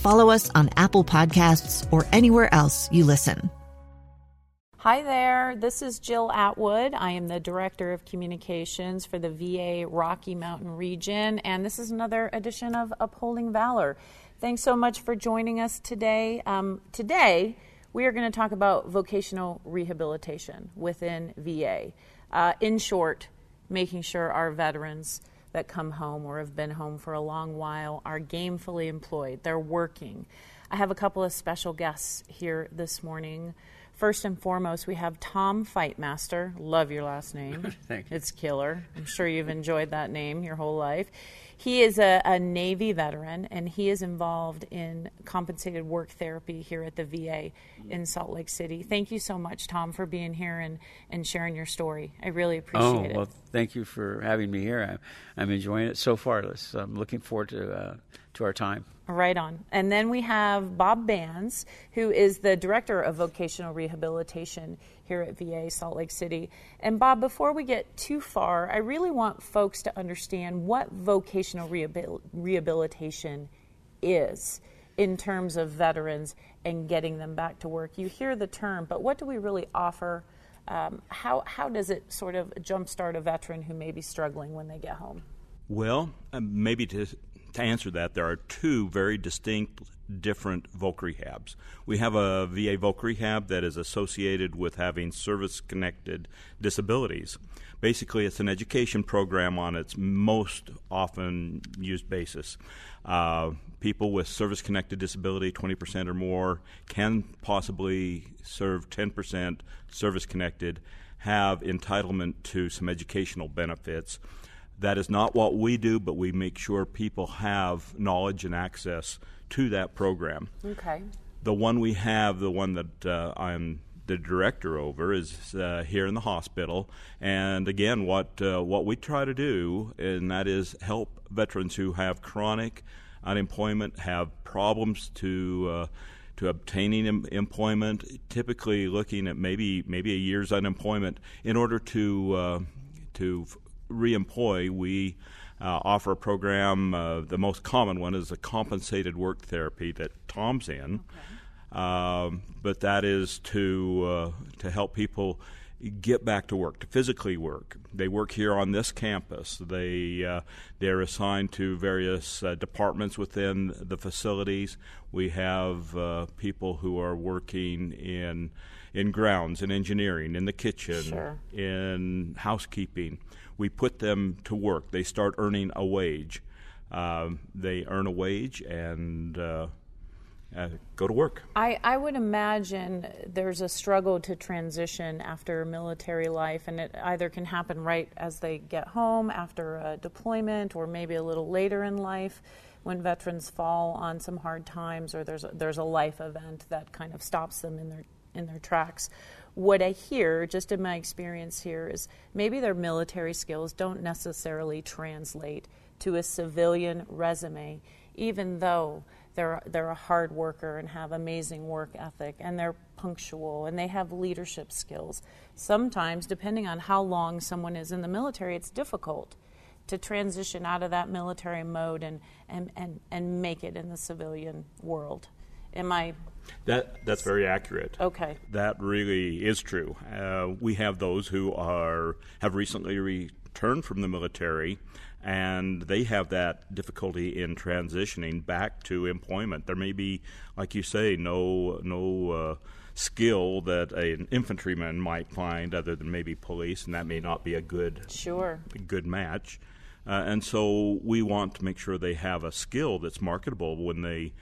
follow us on Apple Podcasts, or anywhere else you listen. Hi there, this is Jill Atwood. I am the Director of Communications for the VA Rocky Mountain region, and this is another edition of Upholding Valor. Thanks so much for joining us today. Um, today, we are going to talk about vocational rehabilitation within VA. Uh, in short, making sure our veterans that come home or have been home for a long while are gamefully employed, they're working. I have a couple of special guests here this morning. First and foremost, we have Tom Fightmaster. Love your last name. Thank you. It's killer. I'm sure you've enjoyed that name your whole life. He is a, a, Navy veteran and he is involved in compensated work therapy here at the VA in Salt Lake City. Thank you so much, Tom, for being here and, and sharing your story. I really appreciate oh, it. well, thank you for having me here. I'm, I'm enjoying it so far. I'm looking forward to, uh, to our time. Right on. And then we have Bob Bands, who is the Director of Vocational Rehabilitation here at VA Salt Lake City. And Bob, before we get too far, I really want folks to understand what vocational rehabil- rehabilitation is in terms of veterans and getting them back to work. You hear the term, but what do we really offer? Um, how, how does it sort of jumpstart a veteran who may be struggling when they get home? Well, um, maybe to to answer that, there are two very distinct, different voc rehabs. We have a VA voc rehab that is associated with having service connected disabilities. Basically, it's an education program on its most often used basis. Uh, people with service connected disability, 20% or more, can possibly serve 10% service connected, have entitlement to some educational benefits that is not what we do, but we make sure people have knowledge and access to that program. Okay. The one we have, the one that uh, I'm the director over, is uh, here in the hospital. And again, what uh, what we try to do, and that is help veterans who have chronic unemployment, have problems to uh, to obtaining em- employment, typically looking at maybe maybe a year's unemployment, in order to uh, to reemploy, we uh, offer a program. Uh, the most common one is a compensated work therapy that Tom's in, okay. Um, but that is to uh, to help people get back to work, to physically work. They work here on this campus. They uh, they're assigned to various uh, departments within the facilities. We have uh, people who are working in in grounds, in engineering, in the kitchen, sure. in housekeeping we put them to work. They start earning a wage. Um, they earn a wage and uh, go to work. I, I would imagine there's a struggle to transition after military life, and it either can happen right as they get home after a deployment or maybe a little later in life when veterans fall on some hard times or there's a, there's a life event that kind of stops them in their in their tracks what I hear, just in my experience here, is maybe their military skills don't necessarily translate to a civilian resume, even though they're they're a hard worker and have amazing work ethic and they're punctual and they have leadership skills. Sometimes, depending on how long someone is in the military, it's difficult to transition out of that military mode and, and, and, and make it in the civilian world. Am I that that's very accurate. Okay. That really is true. Uh, we have those who are have recently returned from the military, and they have that difficulty in transitioning back to employment. There may be, like you say, no no. Uh, skill that an infantryman might find other than maybe police, and that may not be a good Sure. good match. Uh, and so we want to make sure they have a skill that's marketable when they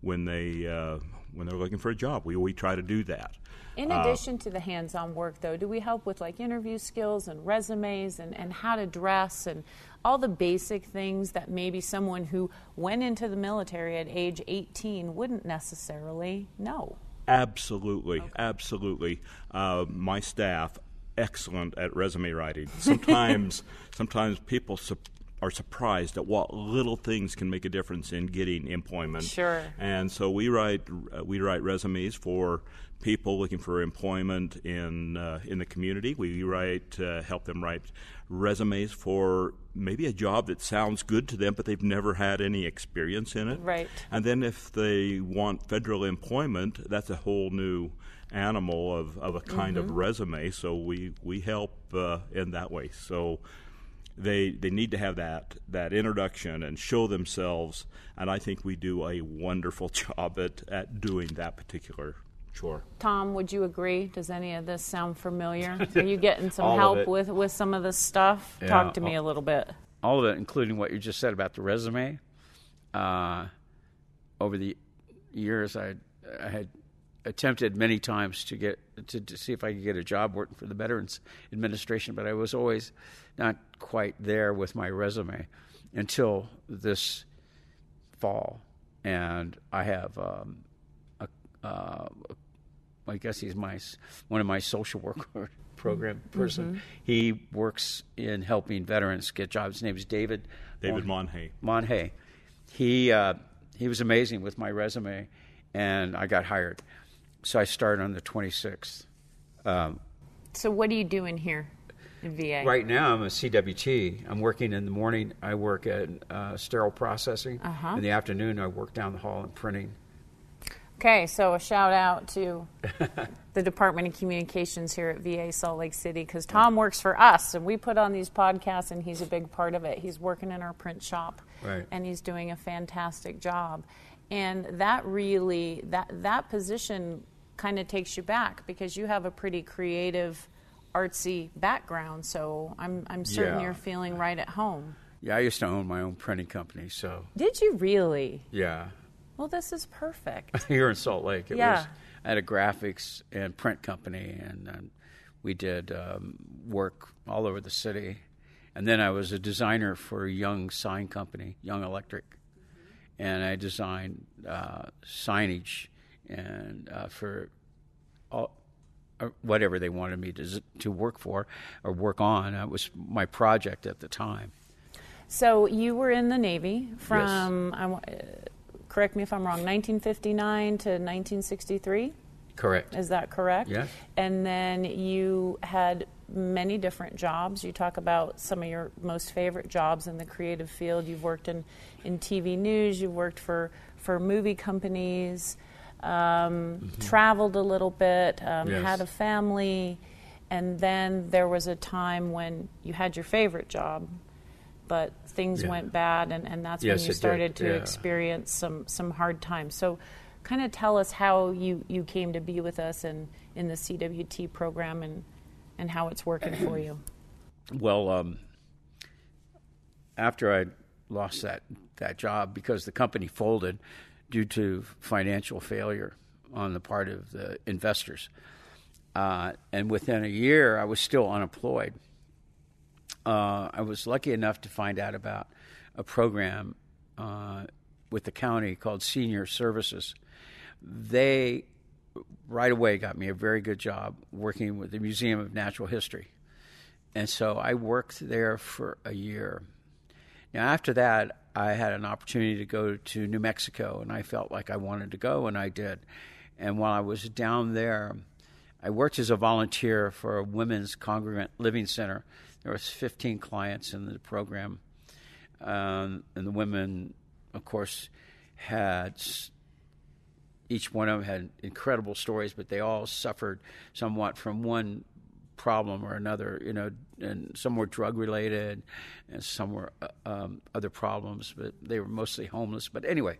when they uh, when they're looking for a job. We we try to do that. In addition to the hands-on work, though, do we help with like interview skills and resumes and, and how to dress and all the basic things that maybe someone who went into the military at age 18 wouldn't necessarily know? Absolutely, absolutely. Uh, my staff excellent at resume writing. Sometimes, sometimes people su- are surprised at what little things can make a difference in getting employment. Sure. And so we write uh, we write resumes for people looking for employment in uh, in the community. We write uh, help them write resumes for maybe a job that sounds good to them, but they've never had any experience in it. Right. And then if they want federal employment, that's a whole new animal of, of a kind of resume. So we we help uh, in that way. So they they need to have that that introduction and show themselves. And I think we do a wonderful job at, at doing that particular chore. Tom, would you agree? Does any of this sound familiar? Are you getting some help with, with some of this stuff? Yeah, Talk to me all- a little bit. all of it, including what you just said about the resume. Uh, over the years, I, I had attempted many times to get to, to see if I could get a job working for the Veterans Administration, but I was always not quite there with my resume until this fall, and I have um, a, uh, I guess he's my one of my social worker program person. He works in helping veterans get jobs. His name is David. David Mon- Monhay. Monhay. He uh, he was amazing with my resume, and I got hired. So I started on the 26th. Um, So, what are you doing here in VA? Right now, I'm a CWT. I'm working in the morning. I work at uh, sterile processing. Uh-huh. In the afternoon, I work down the hall in printing. Okay, so a shout out to the Department of Communications here at VA Salt Lake City because Tom works for us and we put on these podcasts and he's a big part of it. He's working in our print shop Right. and he's doing a fantastic job. And that really that that position kind of takes you back because you have a pretty creative artsy background. So I'm I'm certain Yeah. you're feeling right at home. Yeah, I used to own my own printing company, so Did you really? yeah. Well, this is perfect. Here in Salt Lake, it Yeah. was I had a graphics and print company, and, um we did um, work all over the city. And then I was a designer for a young sign company, Young Electric, and I designed uh, signage and uh, for all, uh, whatever they wanted me to to work for or work on. That was my project at the time. So you were in the Navy from, I wa- uh, correct me if I'm wrong, 1959 to 1963. Correct. Is that correct? Yes. And then you had many different jobs. You talk about some of your most favorite jobs in the creative field. You've worked in, in TV news. You've worked for for movie companies. Um, Traveled a little bit. Um, Mm-hmm. Yes. Had a family. And then there was a time when you had your favorite job, but things Yeah. went bad, and, and that's Yes, when you did, started to yeah. experience some some hard times. So, kind of tell us how you, you came to be with us and in the CWT program and and how it's working for you. Well, um, after I lost that that job because the company folded due to financial failure on the part of the investors, uh, and within a year I was still unemployed. Uh, I was lucky enough to find out about a program uh, with the county called Senior Services. They right away got me a very good job working with the Museum of Natural History. And so I worked there for a year. Now, after that, I had an opportunity to go to New Mexico, and I felt like I wanted to go, and I did. And while I was down there, I worked as a volunteer for a women's congregant living center. There was 15 clients in the program, um, and the women, of course, had each one of them had incredible stories, but they all suffered somewhat from one problem or another. You know, and some were drug related, and some were uh, um, other problems, but they were mostly homeless. But anyway,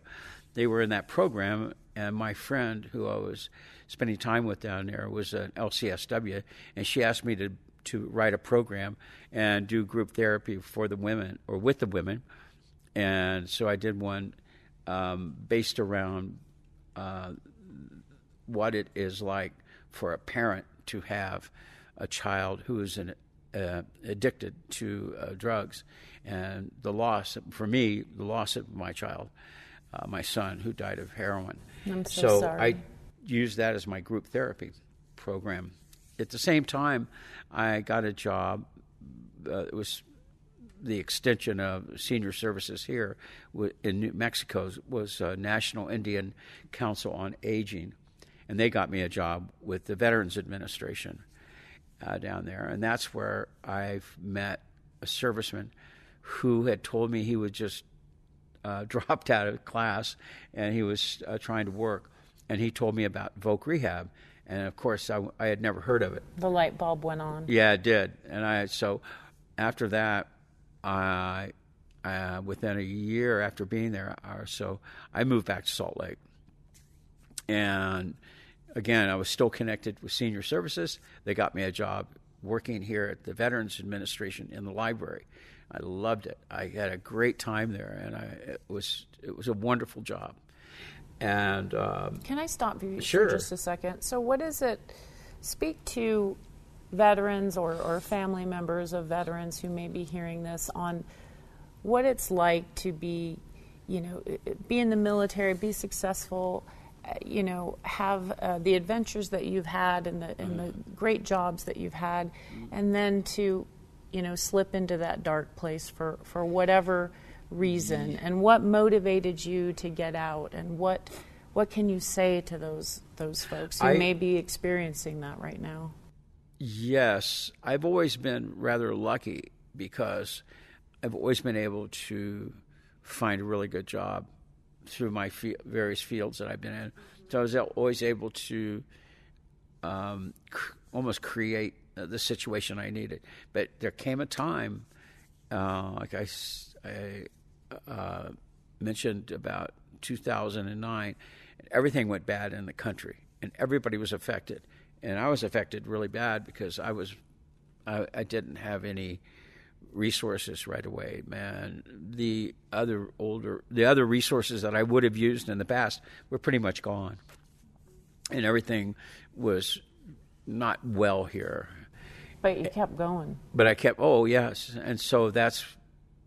they were in that program, and my friend who I was spending time with down there was an LCSW, and she asked me to to write a program and do group therapy for the women or with the women, and so I did one um, based around uh, what it is like for a parent to have a child who is an, uh, addicted to uh, drugs, and the loss for me, the loss of my child, uh, my son who died of heroin. I'm so, sorry. I used that as my group therapy program. At the same time, I got a job. Uh, it was the extension of senior services here in New Mexico was uh, National Indian Council on Aging, and they got me a job with the Veterans Administration uh, down there, and that's where I've met a serviceman who had told me he was just uh, dropped out of class and he was uh, trying to work, and he told me about Voc Rehab, and of course I, I had never heard of it. The light bulb went on. Yeah, it did, and I so after that, I uh, within a year after being there or so, I moved back to Salt Lake, and again, I was still connected with senior services. They got me a job working here at the Veterans Administration in the library. I loved it. I had a great time there, and I, it was it was a wonderful job. And um, can I stop you sure. for just a second? So, what is it? Speak to veterans or, or family members of veterans who may be hearing this on what it's like to be, you know, be in the military, be successful, you know, have uh, the adventures that you've had and the and the great jobs that you've had, and then to, you know, slip into that dark place for for whatever reason, and what motivated you to get out, and what what can you say to those those folks who I, may be experiencing that right now? Yes, I've always been rather lucky because I've always been able to find a really good job through my various fields that I've been in. So I was always able to um, cr- almost create the situation I needed. But there came a time, uh, like I, I uh, mentioned about 2009, everything went bad in the country, and everybody was affected. And I was affected really bad because I was, I, I didn't have any resources right away, man. The other older, the other resources that I would have used in the past were pretty much gone, and everything was not well here. But you kept going. But I kept. Oh yes, and so that's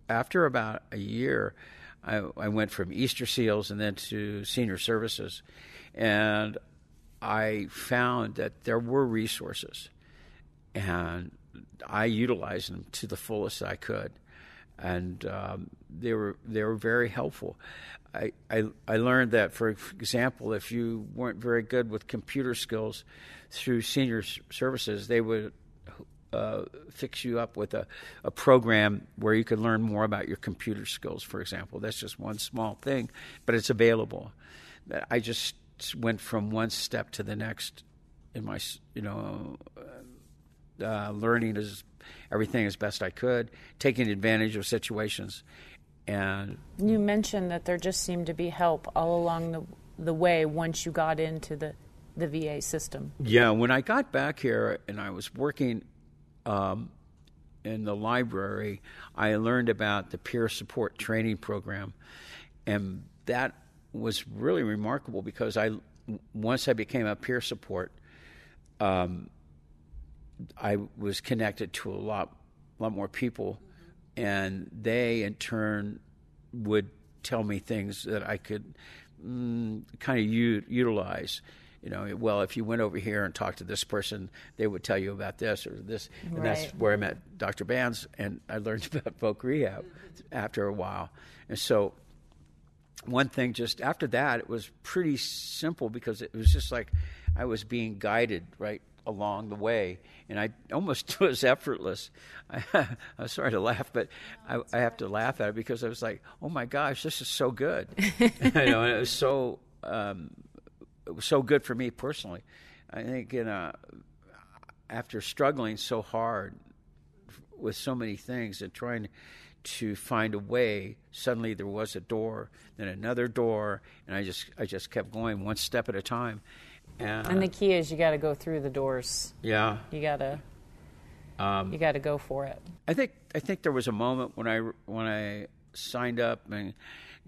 after about a year. I, I went from Easter Seals and then to Senior Services, and I found that there were resources, and I utilized them to the fullest I could, and um, they were they were very helpful. I, I, I learned that, for example, if you weren't very good with computer skills through senior services, they would uh, fix you up with a, a program where you could learn more about your computer skills, for example. That's just one small thing, but it's available. I just went from one step to the next in my, you know, uh, learning as everything as best I could, taking advantage of situations. And you mentioned that there just seemed to be help all along the the way once you got into the the VA system. Yeah, when I got back here and I was working um, in the library, I learned about the peer support training program, and that was really remarkable because I once I became a peer support. Um, I was connected to a lot, lot more people, and they in turn would tell me things that I could mm, kind of u- utilize. You know, well, if you went over here and talked to this person, they would tell you about this or this, and right. that's where I met Dr. Bands, and I learned about Voc Rehab after a while. And so, one thing just after that, it was pretty simple because it was just like I was being guided right along the way, and I almost was effortless. I, I'm sorry to laugh, but I, I, have to laugh at it because I was like, "Oh my gosh, this is so good!" you know, and it was so um, it was so good for me personally. I think you know, after struggling so hard with so many things and trying to find a way. Suddenly there was a door, then another door, and I just I just kept going one step at a time. And, And the key is you got to go through the doors. yeah, You got to. Um, you got to go for it. I think I think there was a moment when I when I signed up and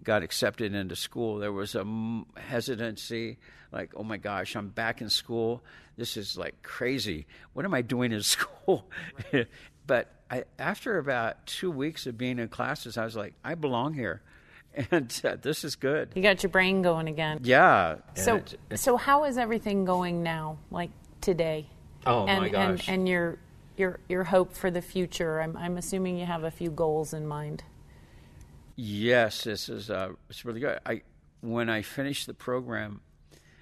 got accepted into school. There was a m- hesitancy, like, oh my gosh, I'm back in school. This is like crazy. What am I doing in school? but I, after about two weeks of being in classes, I was like, I belong here, and uh, this is good. You got your brain going again. Yeah. So, and it- so how is everything going now? Like today? Oh, and, my gosh. And, and your your your hope for the future. I'm I'm assuming you have a few goals in mind. Yes, this is uh, it's really good. I when I finished the program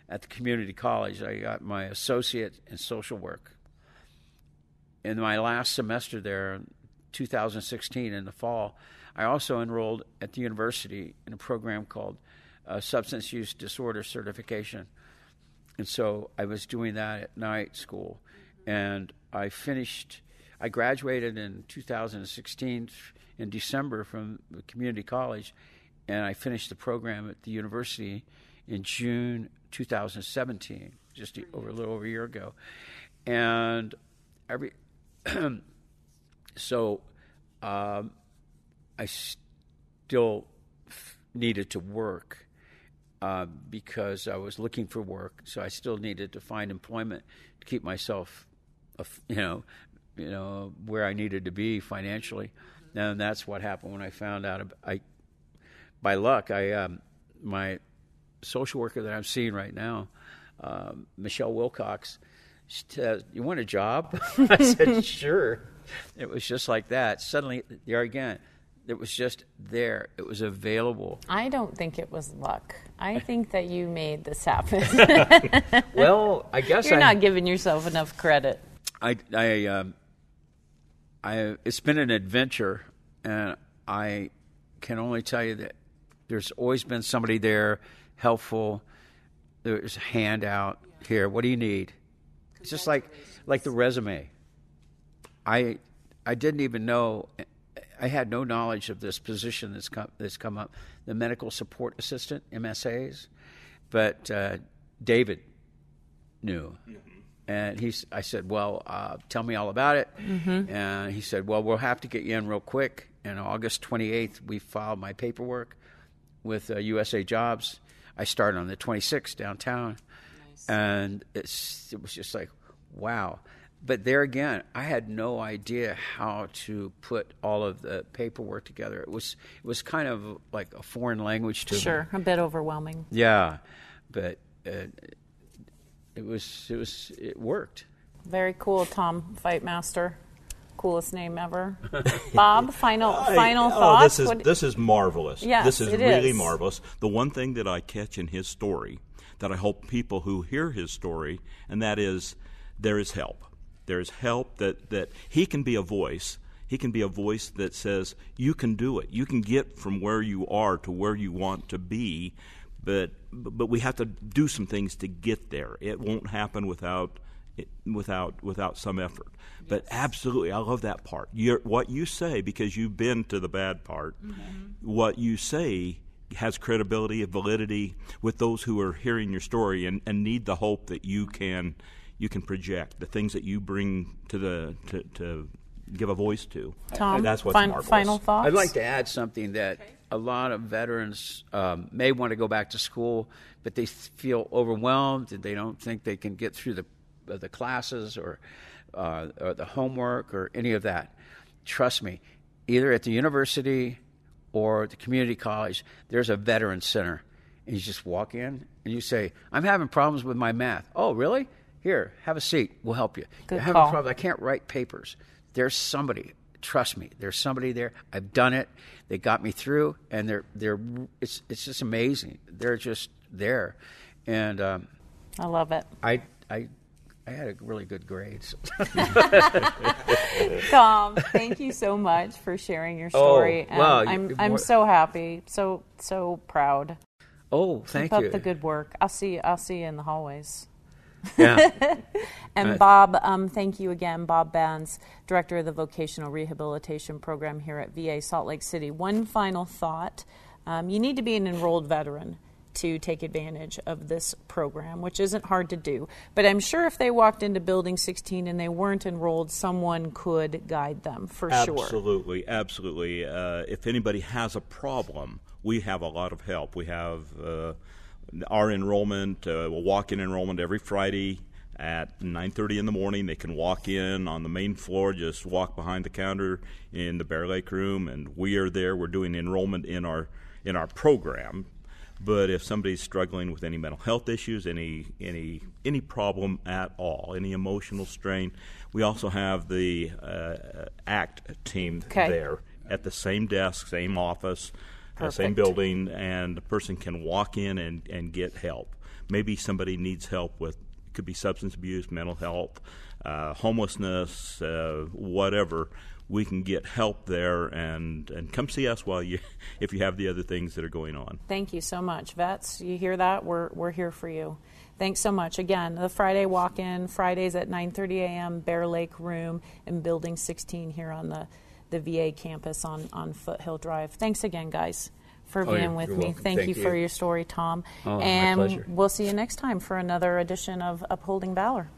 at the community college, I got my associate in social work. In my last semester there, 2016 in the fall, I also enrolled at the university in a program called uh, Substance Use Disorder Certification, and so I was doing that at night school, and I finished. I graduated in 2016 in December from the community college, and I finished the program at the university in June 2017, just over a little over a year ago, and every so um, I still f- needed to work uh, because I was looking for work. So I still needed to find employment to keep myself, you know, you know where I needed to be financially. And that's what happened when I found out. I, by luck, I um, my social worker that I'm seeing right now, um, Michelle Wilcox. She says, "You want a job?" I said, "Sure." It was just like that. Suddenly, there again, it was just there. It was available. I don't think it was luck. I think that you made this happen. Well, I guess You're I, not giving yourself enough credit. I, I, um, I, it's been an adventure, and I can only tell you that there's always been somebody there, helpful. There's a handout here. What do you need? It's just like, like the resume. I, I didn't even know. I had no knowledge of this position that's come, that's come up, the medical support assistant (MSAs), but uh, David knew. And he's, I said, well, uh, tell me all about it. And he said, well, we'll have to get you in real quick. And August 28th, we filed my paperwork with uh, USA Jobs. I started on the 26th downtown. And it's, it was just like, wow. But there again, I had no idea how to put all of the paperwork together. It was it was kind of like a foreign language to me. Sure, a bit overwhelming. Yeah, but uh, it was it was it worked. Very cool, Tom Fightmaster. Coolest name ever. Bob, final final oh, thoughts. this is What- this is marvelous. Yes, this is it really is. marvelous. The one thing that I catch in his story that I hope people who hear his story, and that is there is help. There is help that, that he can be a voice. He can be a voice that says, You can do it. You can get from where you are to where you want to be, but but we have to do some things to get there. It won't happen without without without some effort. But absolutely, I love that part. You're, what you say, because you've been to the bad part, mm-hmm. what you say has credibility, and validity with those who are hearing your story and, and need the hope that you can you can project the things that you bring to the to, to give a voice to. Tom, that's what's fin- marvelous. final thoughts. I'd like to add something that a lot of veterans um, may want to go back to school, but they feel overwhelmed and they don't think they can get through the uh, the classes or uh, or the homework or any of that. Trust me, either at the university or the community college, there's a veteran center, and you just walk in and you say, "I'm having problems with my math." Oh, really? Here, have a seat. We'll help you. Good having call. problems. I can't write papers. There's somebody. Trust me. There's somebody there. I've done it. They got me through, and they're they're. It's it's just amazing. They're just there, and um, I love it. I I I had a really good grade. so- Tom, thank you so much for sharing your story. Oh, wow, And I'm I'm so happy, so so proud. oh, thank Keep you. up the good work. I'll see I'll see you in the hallways. Yeah. And Bob, um, thank you again, Bob Bands, Director of the Vocational Rehabilitation Program here at VA Salt Lake City. One final thought um, you need to be an enrolled veteran to take advantage of this program, which isn't hard to do. But I'm sure if they walked into Building 16 and they weren't enrolled, someone could guide them for sure. Absolutely, absolutely. Uh, if anybody has a problem, we have a lot of help. We have uh, our enrollment, uh, walk-in enrollment every Friday at 9:30 in the morning. They can walk in on the main floor, just walk behind the counter in the Bear Lake room, and we are there. We're doing enrollment in our in our program. But if somebody's struggling with any mental health issues, any any any problem at all, any emotional strain, we also have the uh, ACT team Okay. there at the same desk, same office, uh, same building, and the person can walk in and, and get help. Maybe somebody needs help with it could be substance abuse, mental health, uh, homelessness, uh, whatever. We can get help there, and, and come see us while you if you have the other things that are going on. Thank you so much. Vets, you hear that? We're, we're here for you. Thanks so much. Again, the Friday walk-in, Fridays at 9.30 a.m., Bear Lake Room in Building 16 here on the, the VA campus on, on Foothill Drive. Thanks again, guys, for Oh, being with me. welcome. Thank, Thank you for your story, Tom. Oh, my and we'll see you next time for another edition of Upholding Valor.